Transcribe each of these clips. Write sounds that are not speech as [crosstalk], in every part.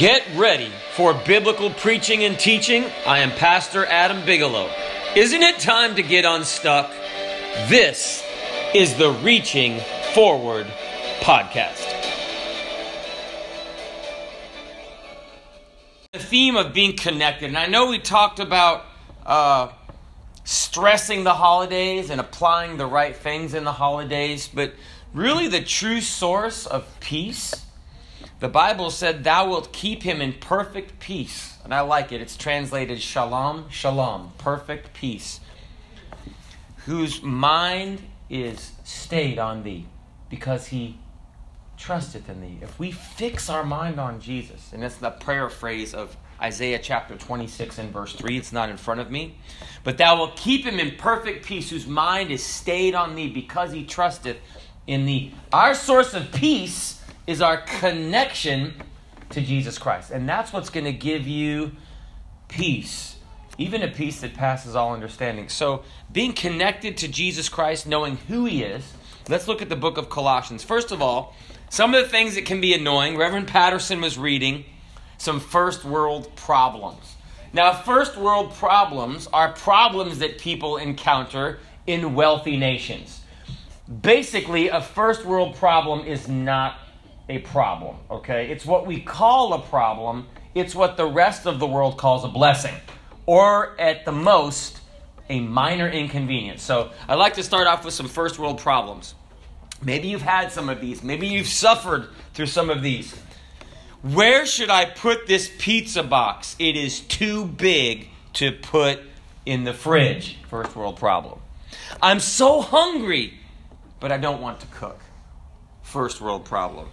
Get ready for biblical preaching and teaching. I am Pastor Adam Bigelow. Isn't it time to get unstuck? This is the Reaching Forward podcast. The theme of being connected, and I know we talked about uh, stressing the holidays and applying the right things in the holidays, but really the true source of peace the Bible said, Thou wilt keep him in perfect peace. And I like it. It's translated shalom, shalom, perfect peace. Whose mind is stayed on thee because he trusteth in thee. If we fix our mind on Jesus, and that's the paraphrase of Isaiah chapter 26 and verse 3, it's not in front of me. But thou wilt keep him in perfect peace, whose mind is stayed on thee because he trusteth in thee. Our source of peace is our connection to Jesus Christ. And that's what's going to give you peace, even a peace that passes all understanding. So, being connected to Jesus Christ, knowing who He is, let's look at the book of Colossians. First of all, some of the things that can be annoying. Reverend Patterson was reading some first world problems. Now, first world problems are problems that people encounter in wealthy nations. Basically, a first world problem is not a problem, okay? It's what we call a problem, it's what the rest of the world calls a blessing, or at the most, a minor inconvenience. So I'd like to start off with some first world problems. Maybe you've had some of these, maybe you've suffered through some of these. Where should I put this pizza box? It is too big to put in the fridge. First world problem. I'm so hungry, but I don't want to cook. First world problem.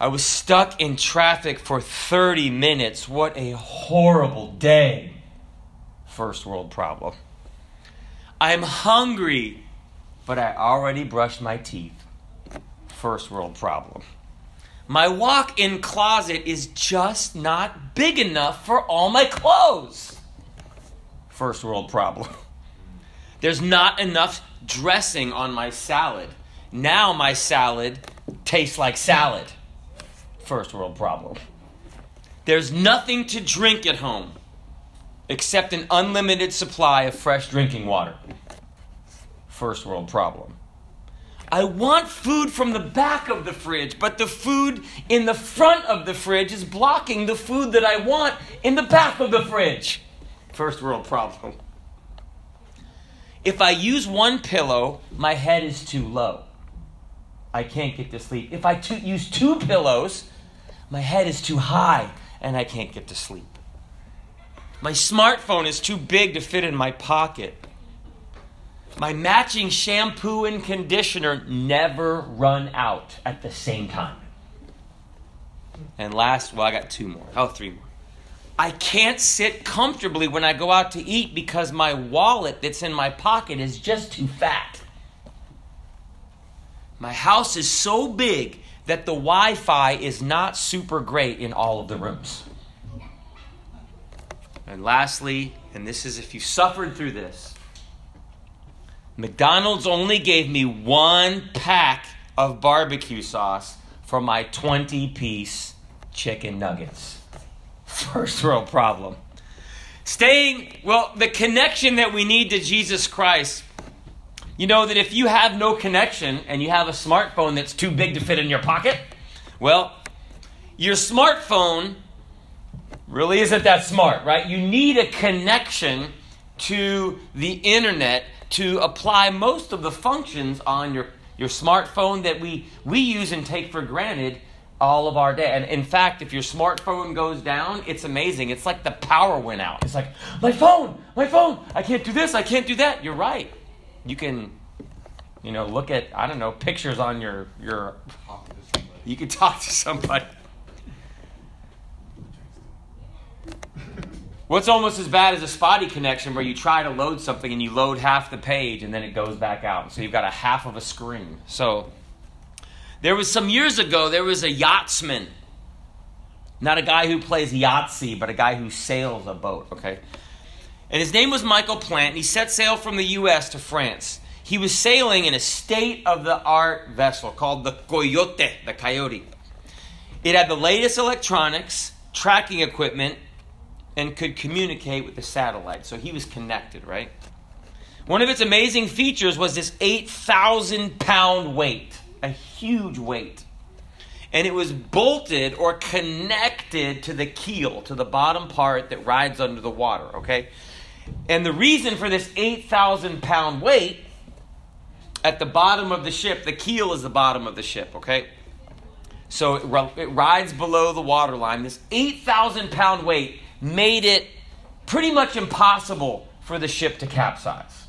I was stuck in traffic for 30 minutes. What a horrible day. First world problem. I'm hungry, but I already brushed my teeth. First world problem. My walk in closet is just not big enough for all my clothes. First world problem. [laughs] There's not enough dressing on my salad. Now my salad tastes like salad first world problem. There's nothing to drink at home except an unlimited supply of fresh drinking water. First world problem. I want food from the back of the fridge, but the food in the front of the fridge is blocking the food that I want in the back of the fridge. First world problem. If I use one pillow, my head is too low. I can't get to sleep. If I use two pillows, my head is too high and I can't get to sleep. My smartphone is too big to fit in my pocket. My matching shampoo and conditioner never run out at the same time. And last, well, I got two more. Oh, three more. I can't sit comfortably when I go out to eat because my wallet that's in my pocket is just too fat. My house is so big that the Wi Fi is not super great in all of the rooms. And lastly, and this is if you suffered through this, McDonald's only gave me one pack of barbecue sauce for my 20 piece chicken nuggets. First world problem. Staying, well, the connection that we need to Jesus Christ you know that if you have no connection and you have a smartphone that's too big to fit in your pocket, well, your smartphone really isn't that smart, right? You need a connection to the internet to apply most of the functions on your, your smartphone that we, we use and take for granted all of our day. And in fact, if your smartphone goes down, it's amazing. It's like the power went out. It's like, my phone, my phone, I can't do this, I can't do that. You're right you can, you know, look at I don't know pictures on your your. You can talk to somebody. What's almost as bad as a spotty connection where you try to load something and you load half the page and then it goes back out. So you've got a half of a screen. So there was some years ago, there was a yachtsman. Not a guy who plays Yahtzee, but a guy who sails a boat, okay? And his name was Michael Plant. and He set sail from the U.S. to France. He was sailing in a state of the art vessel called the Coyote, the Coyote. It had the latest electronics, tracking equipment, and could communicate with the satellite. So he was connected, right? One of its amazing features was this 8,000 pound weight, a huge weight. And it was bolted or connected to the keel, to the bottom part that rides under the water, okay? And the reason for this 8,000 pound weight at the bottom of the ship, the keel is the bottom of the ship, okay? So it, it rides below the waterline. This 8,000 pound weight made it pretty much impossible for the ship to capsize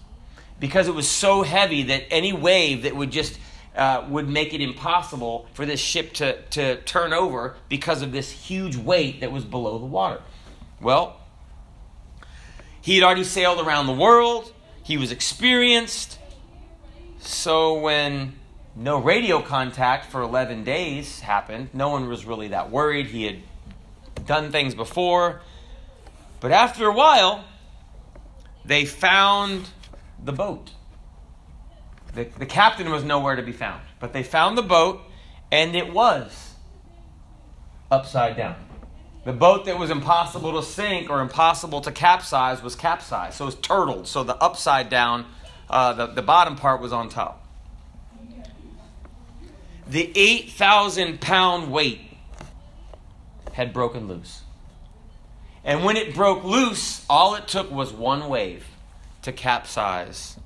because it was so heavy that any wave that would just uh, would make it impossible for this ship to, to turn over because of this huge weight that was below the water. Well, he had already sailed around the world, he was experienced. So when no radio contact for 11 days happened, no one was really that worried. He had done things before. But after a while, they found the boat. The, the captain was nowhere to be found, but they found the boat, and it was upside down. The boat that was impossible to sink or impossible to capsize was capsized, so it was turtled. So the upside down, uh, the, the bottom part was on top. The 8,000 pound weight had broken loose. And when it broke loose, all it took was one wave to capsize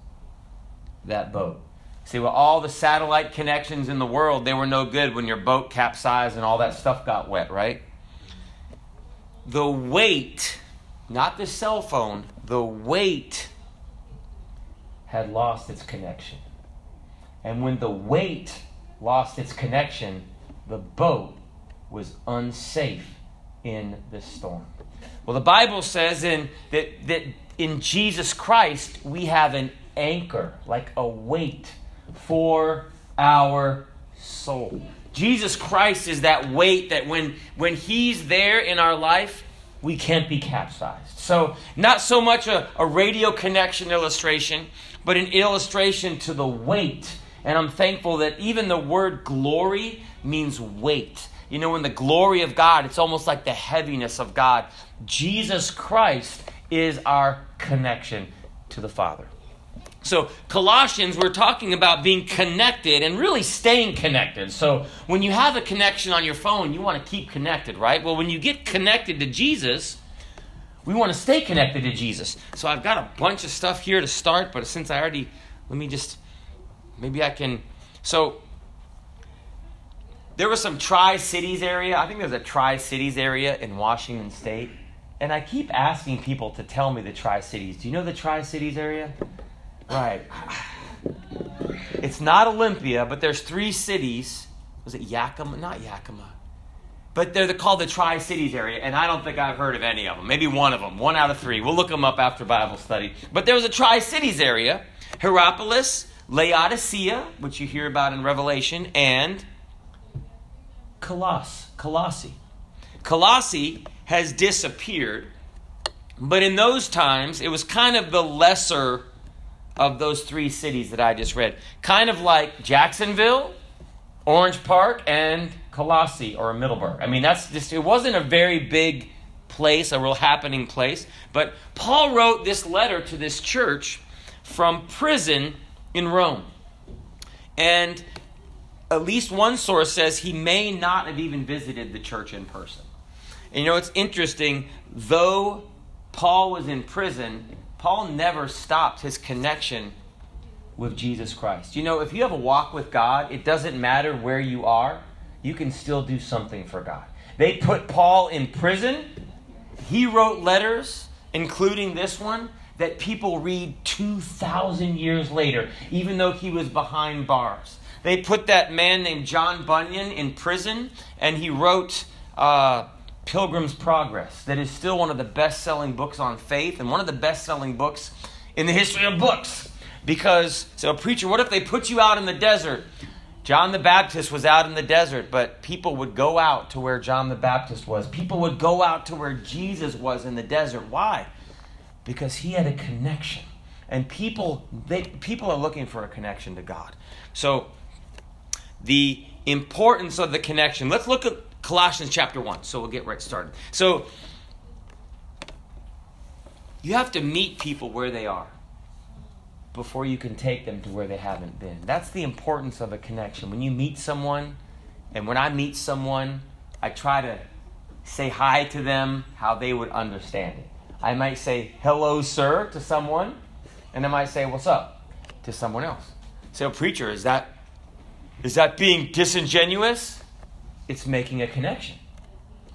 that boat. See, with all the satellite connections in the world, they were no good when your boat capsized and all that stuff got wet, right? The weight, not the cell phone, the weight had lost its connection. And when the weight lost its connection, the boat was unsafe in the storm. Well, the Bible says in, that, that in Jesus Christ we have an anchor, like a weight for our soul. Jesus Christ is that weight that when, when He's there in our life, we can't be capsized. So, not so much a, a radio connection illustration, but an illustration to the weight. And I'm thankful that even the word glory means weight. You know, in the glory of God, it's almost like the heaviness of God. Jesus Christ is our connection to the Father. So, Colossians, we're talking about being connected and really staying connected. So, when you have a connection on your phone, you want to keep connected, right? Well, when you get connected to Jesus, we want to stay connected to Jesus. So, I've got a bunch of stuff here to start, but since I already, let me just, maybe I can. So, there was some Tri Cities area. I think there's a Tri Cities area in Washington State. And I keep asking people to tell me the Tri Cities. Do you know the Tri Cities area? Right. It's not Olympia, but there's three cities. Was it Yakima? Not Yakima. But they're called the Tri Cities area, and I don't think I've heard of any of them. Maybe one of them, one out of three. We'll look them up after Bible study. But there was a Tri Cities area Hierapolis, Laodicea, which you hear about in Revelation, and Colossus, Colossi. Colossi has disappeared, but in those times, it was kind of the lesser of those three cities that I just read. Kind of like Jacksonville, Orange Park, and Colossae or Middleburg. I mean, that's just, it wasn't a very big place, a real happening place. But Paul wrote this letter to this church from prison in Rome. And at least one source says he may not have even visited the church in person. And you know, it's interesting, though Paul was in prison, Paul never stopped his connection with Jesus Christ. You know, if you have a walk with God, it doesn't matter where you are, you can still do something for God. They put Paul in prison. He wrote letters, including this one, that people read 2,000 years later, even though he was behind bars. They put that man named John Bunyan in prison, and he wrote uh, Pilgrim's Progress, that is still one of the best selling books on faith and one of the best selling books in the history of books. Because, so, preacher, what if they put you out in the desert? John the Baptist was out in the desert, but people would go out to where John the Baptist was. People would go out to where Jesus was in the desert. Why? Because he had a connection. And people, they, people are looking for a connection to God. So, the importance of the connection. Let's look at Colossians chapter 1. So we'll get right started. So you have to meet people where they are before you can take them to where they haven't been. That's the importance of a connection. When you meet someone, and when I meet someone, I try to say hi to them how they would understand it. I might say, hello, sir, to someone, and I might say, what's up, to someone else. So, preacher, is that is that being disingenuous? It's making a connection.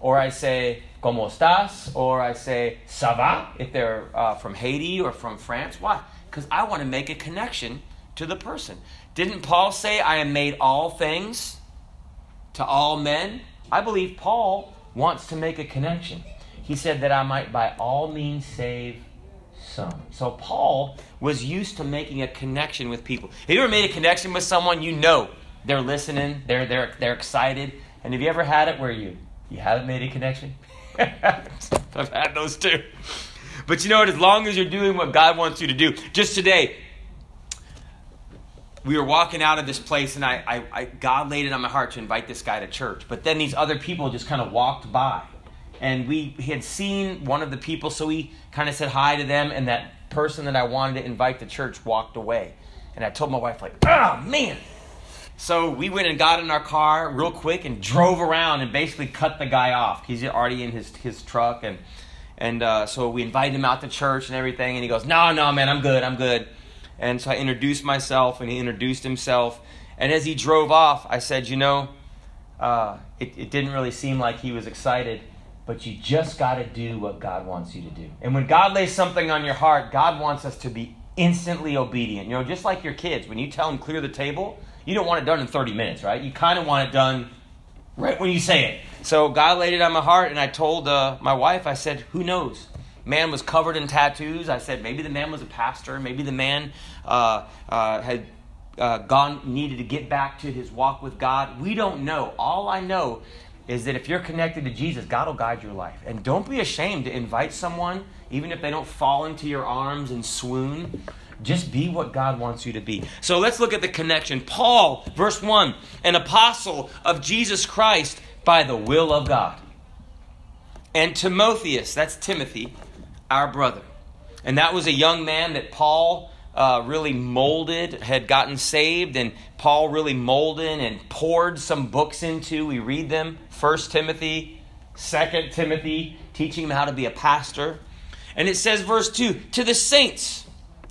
Or I say, ¿Cómo estás? Or I say, ¿Ça va? If they're uh, from Haiti or from France. Why? Because I want to make a connection to the person. Didn't Paul say, I am made all things to all men? I believe Paul wants to make a connection. He said that I might by all means save some. So Paul was used to making a connection with people. Have you ever made a connection with someone you know they're listening, they're they're they're excited? And have you ever had it where you you haven't made a connection? [laughs] I've had those too. But you know what? As long as you're doing what God wants you to do. Just today, we were walking out of this place, and I, I, I God laid it on my heart to invite this guy to church. But then these other people just kind of walked by, and we had seen one of the people, so we kind of said hi to them, and that person that I wanted to invite to church walked away. And I told my wife, like, oh man, so we went and got in our car real quick and drove around and basically cut the guy off. He's already in his his truck and and uh, so we invited him out to church and everything. And he goes, "No, no, man, I'm good, I'm good." And so I introduced myself and he introduced himself. And as he drove off, I said, "You know, uh, it, it didn't really seem like he was excited." But you just got to do what God wants you to do. And when God lays something on your heart, God wants us to be instantly obedient. You know, just like your kids, when you tell them clear the table, you don't want it done in 30 minutes, right? You kind of want it done right when you say it. So God laid it on my heart, and I told uh, my wife, I said, who knows? Man was covered in tattoos. I said, maybe the man was a pastor. Maybe the man uh, uh, had uh, gone, needed to get back to his walk with God. We don't know. All I know is that if you're connected to Jesus, God will guide your life. And don't be ashamed to invite someone, even if they don't fall into your arms and swoon. Just be what God wants you to be. So let's look at the connection. Paul, verse 1, an apostle of Jesus Christ by the will of God. And Timotheus, that's Timothy, our brother. And that was a young man that Paul uh, really molded, had gotten saved, and Paul really molded and poured some books into. We read them First Timothy, Second Timothy, teaching him how to be a pastor. And it says, verse 2 To the saints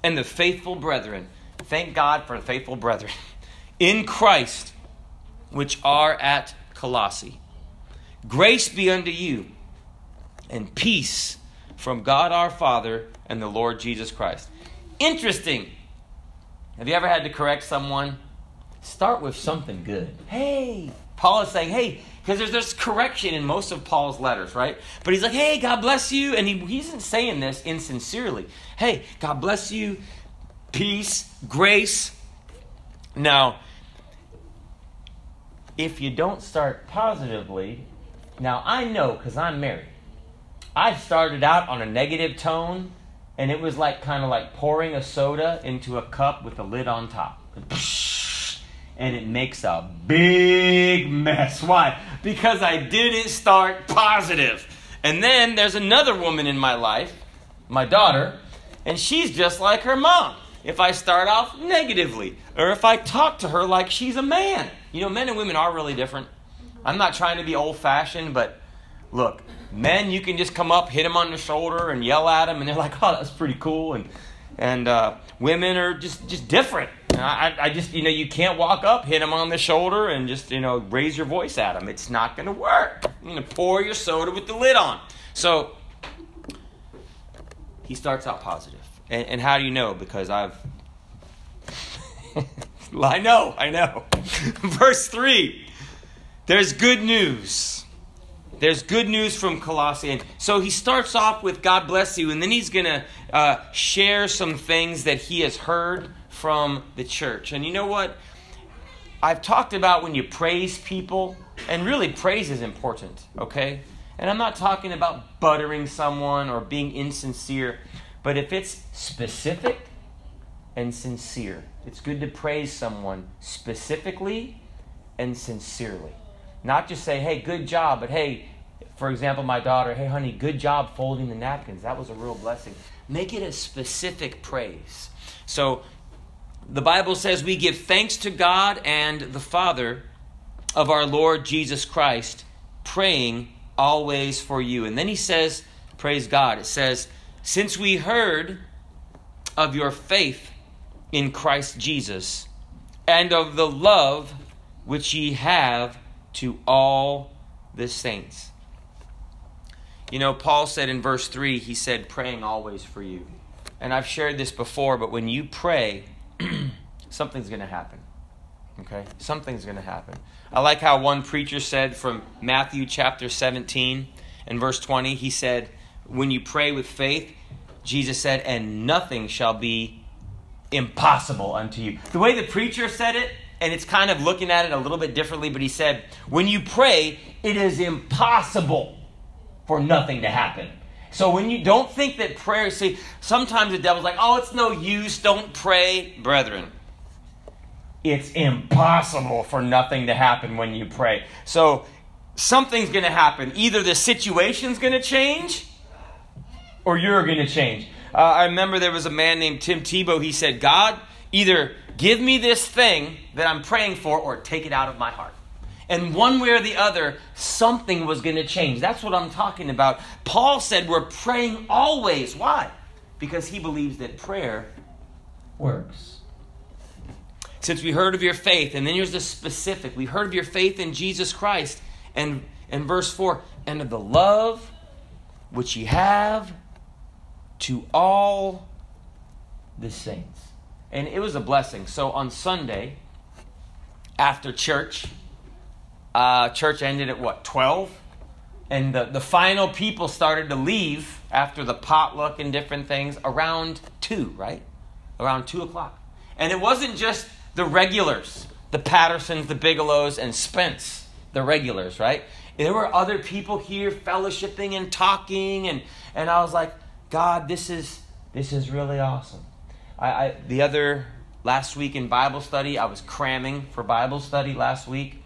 and the faithful brethren. Thank God for the faithful brethren in Christ, which are at Colossae. Grace be unto you, and peace from God our Father and the Lord Jesus Christ. Interesting. Have you ever had to correct someone? Start with something good. Hey, Paul is saying, hey, because there's this correction in most of Paul's letters, right? But he's like, hey, God bless you. And he, he isn't saying this insincerely. Hey, God bless you, peace, grace. Now, if you don't start positively, now I know because I'm married. I started out on a negative tone, and it was like kind of like pouring a soda into a cup with a lid on top [laughs] and it makes a big mess. Why? Because I didn't start positive. And then there's another woman in my life, my daughter, and she's just like her mom. If I start off negatively, or if I talk to her like she's a man. You know, men and women are really different. I'm not trying to be old fashioned, but look, men, you can just come up, hit them on the shoulder, and yell at them, and they're like, oh, that's pretty cool. And, and uh, women are just, just different. I, I just, you know, you can't walk up, hit him on the shoulder, and just, you know, raise your voice at him. It's not going to work. You're going to pour your soda with the lid on. So he starts out positive. And, and how do you know? Because I've. [laughs] I know, I know. [laughs] Verse 3 there's good news. There's good news from Colossians. So he starts off with God bless you, and then he's going to uh, share some things that he has heard from the church. And you know what? I've talked about when you praise people, and really praise is important, okay? And I'm not talking about buttering someone or being insincere, but if it's specific and sincere, it's good to praise someone specifically and sincerely. Not just say, hey, good job, but hey, for example, my daughter, hey, honey, good job folding the napkins. That was a real blessing. Make it a specific praise. So the Bible says we give thanks to God and the Father of our Lord Jesus Christ, praying always for you. And then he says, praise God. It says, since we heard of your faith in Christ Jesus and of the love which ye have to all the saints. You know, Paul said in verse 3, he said, praying always for you. And I've shared this before, but when you pray, [clears throat] something's going to happen. Okay? Something's going to happen. I like how one preacher said from Matthew chapter 17 and verse 20, he said, When you pray with faith, Jesus said, and nothing shall be impossible unto you. The way the preacher said it, and it's kind of looking at it a little bit differently, but he said, When you pray, it is impossible for nothing to happen. So when you don't think that prayer, see, sometimes the devil's like, oh, it's no use, don't pray. Brethren, it's impossible for nothing to happen when you pray. So something's going to happen. Either the situation's going to change or you're going to change. Uh, I remember there was a man named Tim Tebow. He said, God, either give me this thing that I'm praying for or take it out of my heart. And one way or the other, something was going to change. That's what I'm talking about. Paul said we're praying always. Why? Because he believes that prayer works. Since we heard of your faith, and then here's the specific we heard of your faith in Jesus Christ, and in verse 4, and of the love which ye have to all the saints. And it was a blessing. So on Sunday, after church, uh, church ended at what, 12? And the, the final people started to leave after the potluck and different things around 2, right? Around 2 o'clock. And it wasn't just the regulars, the Pattersons, the Bigelows, and Spence, the regulars, right? There were other people here fellowshipping and talking, and, and I was like, God, this is this is really awesome. I, I the other last week in Bible study, I was cramming for Bible study last week,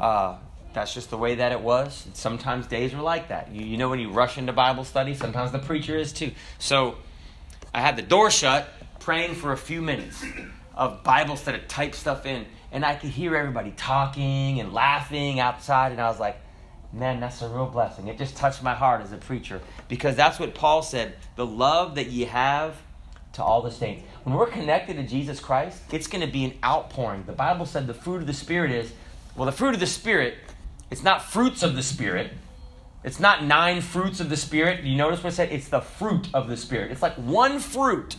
uh, that's just the way that it was. Sometimes days are like that. You, you know, when you rush into Bible study, sometimes the preacher is too. So I had the door shut, praying for a few minutes of Bible study, type stuff in, and I could hear everybody talking and laughing outside, and I was like, man, that's a real blessing. It just touched my heart as a preacher because that's what Paul said the love that you have to all the saints. When we're connected to Jesus Christ, it's going to be an outpouring. The Bible said the fruit of the Spirit is well, the fruit of the Spirit, it's not fruits of the Spirit. It's not nine fruits of the Spirit. You notice what I said? It's the fruit of the Spirit. It's like one fruit.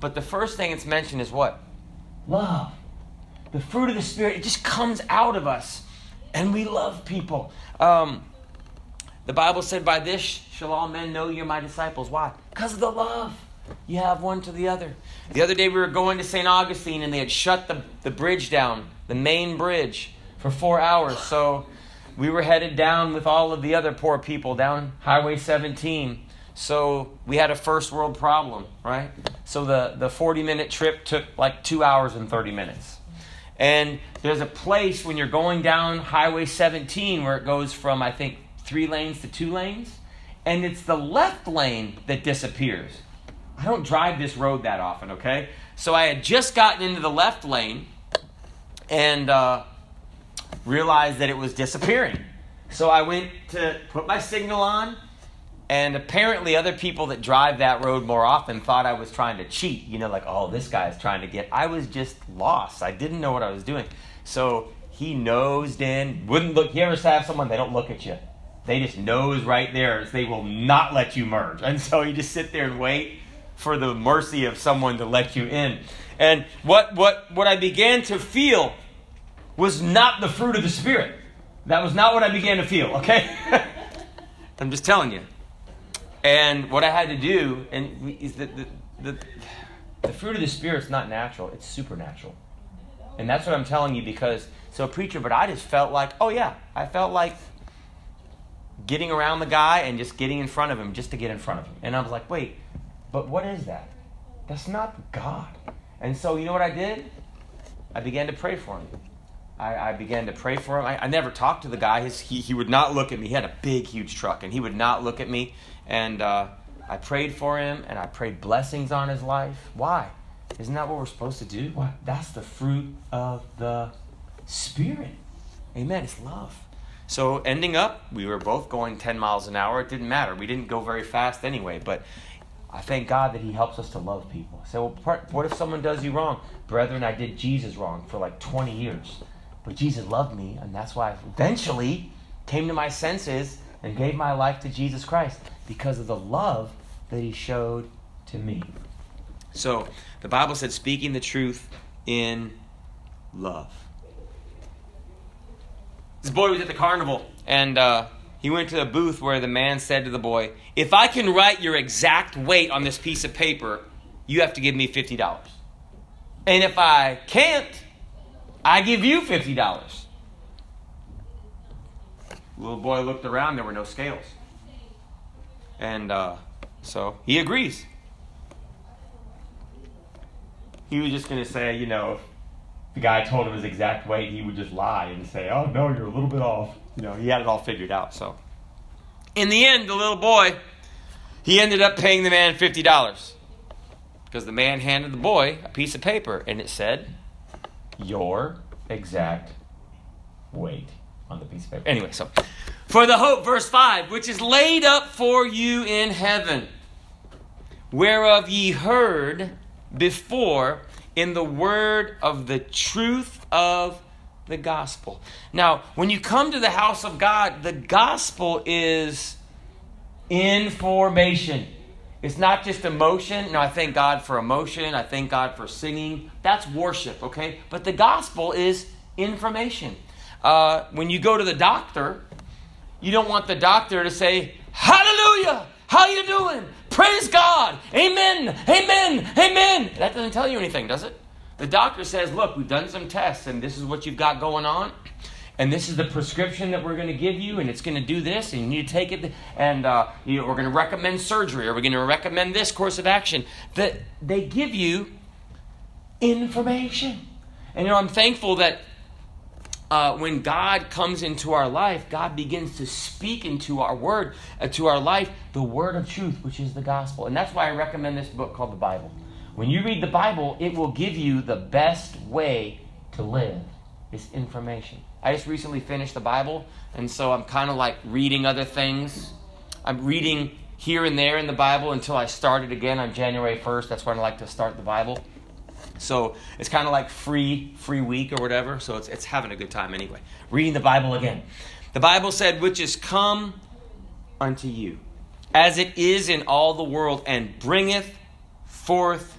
But the first thing it's mentioned is what? Love. The fruit of the Spirit, it just comes out of us. And we love people. Um, the Bible said, By this shall all men know you're my disciples. Why? Because of the love you have one to the other. The other day we were going to St. Augustine and they had shut the, the bridge down, the main bridge for four hours. So we were headed down with all of the other poor people down Highway 17. So we had a first world problem, right? So the, the 40 minute trip took like two hours and 30 minutes. And there's a place when you're going down Highway 17 where it goes from, I think, three lanes to two lanes. And it's the left lane that disappears. I don't drive this road that often, okay? So I had just gotten into the left lane and uh, realized that it was disappearing. So I went to put my signal on, and apparently other people that drive that road more often thought I was trying to cheat. You know, like, oh, this guy's trying to get. I was just lost. I didn't know what I was doing. So he nosed in, wouldn't look. You ever have someone, they don't look at you. They just nose right there. They will not let you merge. And so you just sit there and wait for the mercy of someone to let you in. And what, what, what I began to feel was not the fruit of the Spirit. That was not what I began to feel, okay? [laughs] I'm just telling you. And what I had to do, and is that the, the, the fruit of the Spirit is not natural, it's supernatural. And that's what I'm telling you because, so preacher, but I just felt like, oh yeah, I felt like getting around the guy and just getting in front of him just to get in front of him. And I was like, wait, but what is that? That's not God. And so, you know what I did? I began to pray for him. I, I began to pray for him. I, I never talked to the guy. His, he, he would not look at me. He had a big, huge truck, and he would not look at me. And uh, I prayed for him, and I prayed blessings on his life. Why? Isn't that what we're supposed to do? Why? That's the fruit of the Spirit. Amen. It's love. So, ending up, we were both going 10 miles an hour. It didn't matter. We didn't go very fast anyway, but I thank God that He helps us to love people. So, well, what if someone does you wrong? Brethren, I did Jesus wrong for like 20 years. But Jesus loved me, and that's why I eventually came to my senses and gave my life to Jesus Christ because of the love that He showed to me. So, the Bible said, speaking the truth in love. This boy was at the carnival, and uh, he went to a booth where the man said to the boy, If I can write your exact weight on this piece of paper, you have to give me $50. And if I can't, I give you $50. Little boy looked around, there were no scales. And uh, so he agrees. He was just going to say, you know, if the guy told him his exact weight, he would just lie and say, "Oh no, you're a little bit off." You know, he had it all figured out. So, in the end, the little boy, he ended up paying the man fifty dollars because the man handed the boy a piece of paper and it said, "Your exact weight." On the piece of paper. Anyway, so for the hope, verse 5, which is laid up for you in heaven, whereof ye heard before in the word of the truth of the gospel. Now, when you come to the house of God, the gospel is information. It's not just emotion. No, I thank God for emotion. I thank God for singing. That's worship, okay? But the gospel is information. Uh, when you go to the doctor, you don't want the doctor to say, Hallelujah! How you doing? Praise God. Amen. Amen. Amen. That doesn't tell you anything, does it? The doctor says, look, we've done some tests and this is what you've got going on. And this is the prescription that we're going to give you, and it's going to do this, and you need to take it. And uh, you know, we're going to recommend surgery, or we're going to recommend this course of action. That they give you information. And you know, I'm thankful that uh, when God comes into our life, God begins to speak into our word, uh, to our life, the word of truth, which is the gospel. And that's why I recommend this book called the Bible. When you read the Bible, it will give you the best way to live. It's information. I just recently finished the Bible, and so I'm kind of like reading other things. I'm reading here and there in the Bible until I start it again on January 1st. That's when I like to start the Bible. So it's kind of like free free week or whatever. So it's it's having a good time anyway. Reading the Bible again. The Bible said, "Which is come unto you, as it is in all the world, and bringeth forth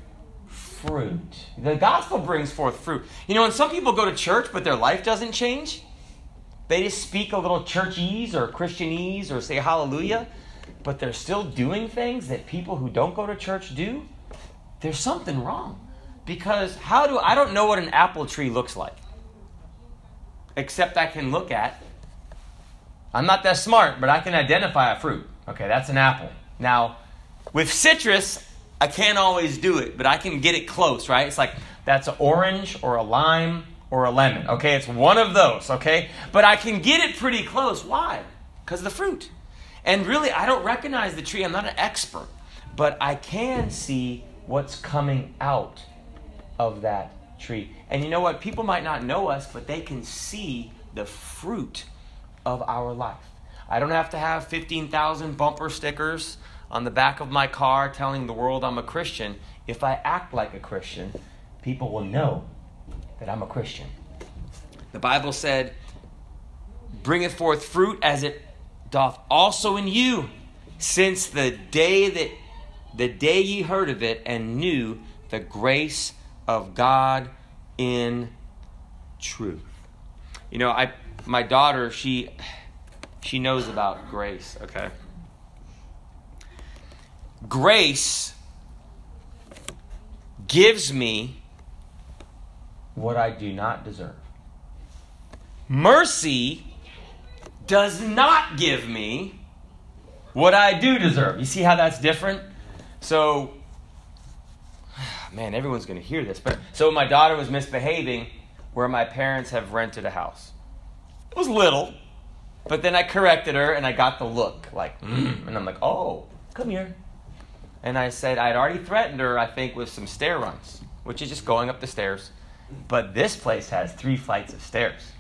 fruit." The gospel brings forth fruit. You know, when some people go to church but their life doesn't change, they just speak a little churchese or Christianese or say hallelujah, but they're still doing things that people who don't go to church do. There's something wrong. Because how do I don't know what an apple tree looks like. Except I can look at I'm not that smart, but I can identify a fruit. Okay, that's an apple. Now, with citrus, I can't always do it, but I can get it close, right? It's like that's an orange or a lime or a lemon. Okay, it's one of those, okay? But I can get it pretty close. Why? Because of the fruit. And really, I don't recognize the tree. I'm not an expert, but I can see what's coming out of that tree. And you know what? People might not know us, but they can see the fruit of our life. I don't have to have 15,000 bumper stickers on the back of my car telling the world I'm a Christian. If I act like a Christian, people will know that I'm a Christian. The Bible said, bringeth forth fruit as it doth also in you, since the day that the day ye heard of it and knew the grace of God in truth. You know, I my daughter, she she knows about grace, okay? Grace gives me what I do not deserve. Mercy does not give me what I do deserve. You see how that's different? So [sighs] man, everyone's going to hear this. But so my daughter was misbehaving. where my parents have rented a house. It was little, but then I corrected her and I got the look like, mm. and I'm like, oh, come here. And I said, I'd already threatened her, I think, with some stair runs, which is just going up the stairs. But this place has three flights of stairs.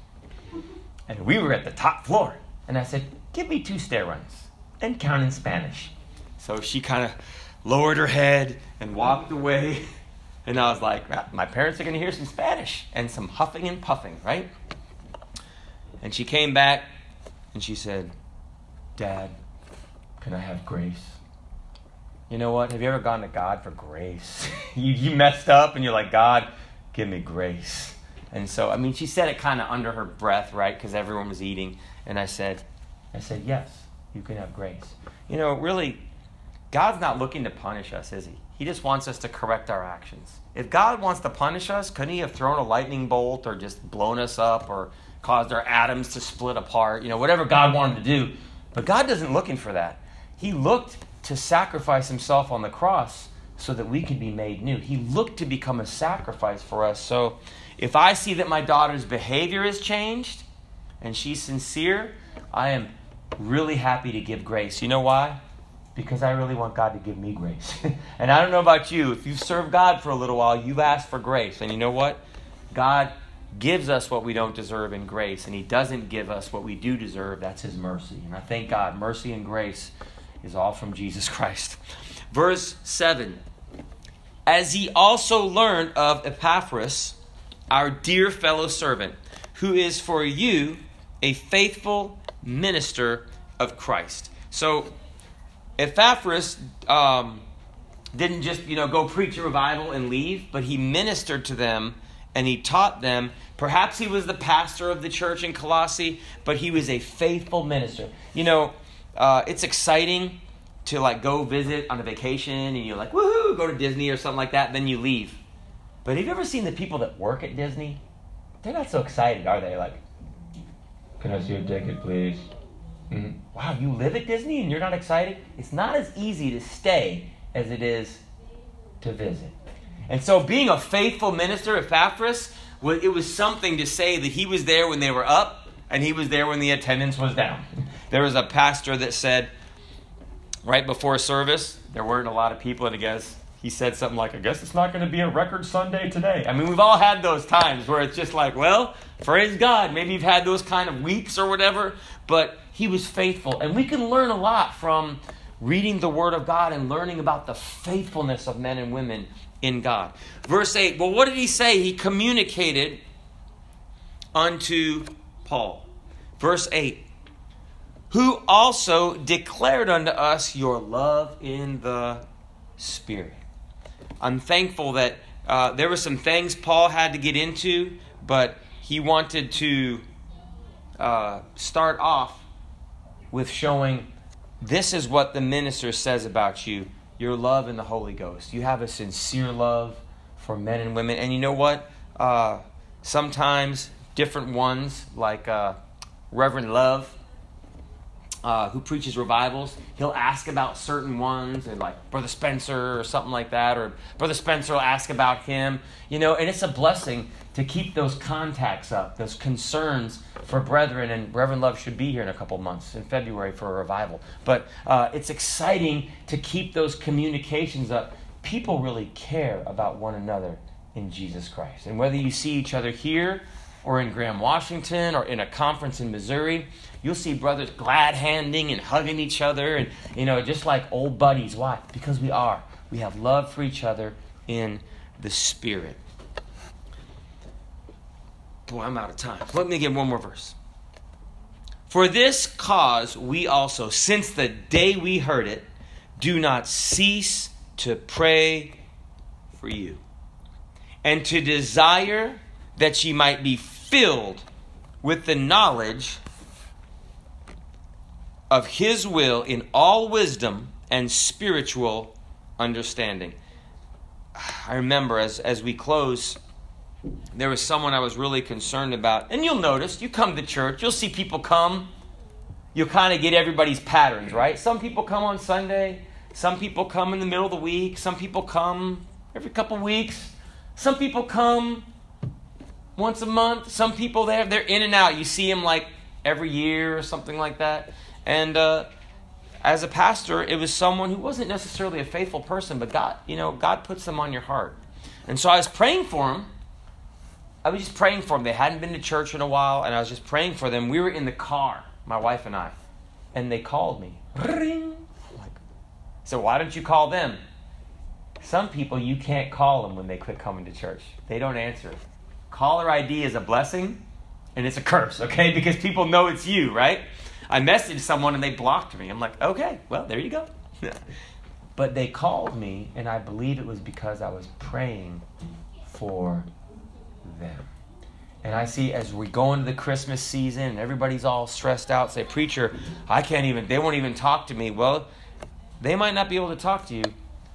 And we were at the top floor. And I said, give me two stair runs and count in Spanish. So she kind of lowered her head and walked away. [laughs] And I was like, ah, my parents are going to hear some Spanish and some huffing and puffing, right? And she came back and she said, Dad, can I have grace? You know what? Have you ever gone to God for grace? [laughs] you, you messed up and you're like, God, give me grace. And so, I mean, she said it kind of under her breath, right? Because everyone was eating. And I said, I said, yes, you can have grace. You know, really, God's not looking to punish us, is he? He just wants us to correct our actions. If God wants to punish us, couldn't he have thrown a lightning bolt or just blown us up or caused our atoms to split apart? You know, whatever God wanted to do. But God doesn't looking for that. He looked to sacrifice himself on the cross so that we could be made new. He looked to become a sacrifice for us. So if I see that my daughter's behavior has changed and she's sincere, I am really happy to give grace. You know why? Because I really want God to give me grace. [laughs] and I don't know about you, if you've served God for a little while, you've asked for grace. And you know what? God gives us what we don't deserve in grace, and He doesn't give us what we do deserve. That's His mercy. And I thank God, mercy and grace is all from Jesus Christ. Verse 7 As He also learned of Epaphras, our dear fellow servant, who is for you a faithful minister of Christ. So, Epaphras um, didn't just you know go preach a revival and leave, but he ministered to them and he taught them. Perhaps he was the pastor of the church in Colossae, but he was a faithful minister. You know, uh, it's exciting to like go visit on a vacation and you're like woohoo, go to Disney or something like that. Then you leave. But have you ever seen the people that work at Disney? They're not so excited, are they? Like, can I see a ticket, please? Mm-hmm. Wow, you live at Disney and you're not excited? It's not as easy to stay as it is to visit. And so, being a faithful minister at Epaphras, it was something to say that he was there when they were up and he was there when the attendance was down. There was a pastor that said, right before service, there weren't a lot of people, and I guess he said something like, I guess it's not going to be a record Sunday today. I mean, we've all had those times where it's just like, well, praise God. Maybe you've had those kind of weeks or whatever, but he was faithful. And we can learn a lot from reading the Word of God and learning about the faithfulness of men and women in God. Verse 8, well, what did he say? He communicated unto Paul. Verse 8, who also declared unto us your love in the Spirit. I'm thankful that uh, there were some things Paul had to get into, but he wanted to uh, start off with showing this is what the minister says about you your love in the Holy Ghost. You have a sincere love for men and women. And you know what? Uh, sometimes different ones, like uh, Reverend Love, uh, who preaches revivals, he'll ask about certain ones, and like Brother Spencer or something like that, or Brother Spencer will ask about him, you know, and it's a blessing to keep those contacts up, those concerns for brethren. And Reverend Love should be here in a couple months in February for a revival. But uh, it's exciting to keep those communications up. People really care about one another in Jesus Christ. And whether you see each other here or in Graham, Washington, or in a conference in Missouri, you'll see brothers glad handing and hugging each other, and you know, just like old buddies. Why? Because we are. We have love for each other in the Spirit. Boy, I'm out of time. Let me get one more verse. For this cause we also, since the day we heard it, do not cease to pray for you, and to desire that ye might be filled with the knowledge of his will in all wisdom and spiritual understanding. I remember as, as we close, there was someone I was really concerned about. And you'll notice, you come to church, you'll see people come. You'll kind of get everybody's patterns, right? Some people come on Sunday, some people come in the middle of the week, some people come every couple weeks, some people come once a month. Some people there, they're in and out. You see them like every year or something like that. And uh, as a pastor, it was someone who wasn't necessarily a faithful person, but God, you know, God puts them on your heart. And so I was praying for them. I was just praying for them. They hadn't been to church in a while, and I was just praying for them. We were in the car, my wife and I, and they called me. Ring. Like, so why don't you call them? Some people you can't call them when they quit coming to church. They don't answer. Caller ID is a blessing, and it's a curse. Okay, because people know it's you, right? I messaged someone and they blocked me. I'm like, okay, well, there you go. [laughs] but they called me, and I believe it was because I was praying for them. And I see as we go into the Christmas season and everybody's all stressed out, say, Preacher, I can't even, they won't even talk to me. Well, they might not be able to talk to you.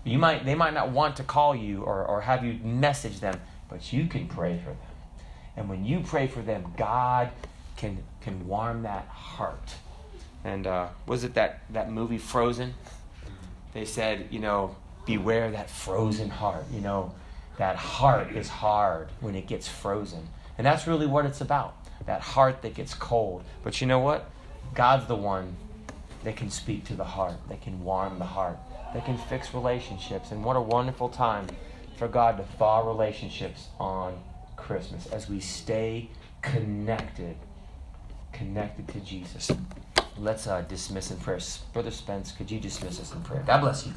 You might, they might not want to call you or, or have you message them, but you can pray for them. And when you pray for them, God can can warm that heart. And uh, was it that, that movie Frozen? They said, you know, beware that frozen heart. You know, that heart is hard when it gets frozen. And that's really what it's about that heart that gets cold. But you know what? God's the one that can speak to the heart, that can warm the heart, that can fix relationships. And what a wonderful time for God to thaw relationships on Christmas as we stay connected connected to Jesus. Let's uh, dismiss in prayer. Brother Spence, could you dismiss us in prayer? God bless you.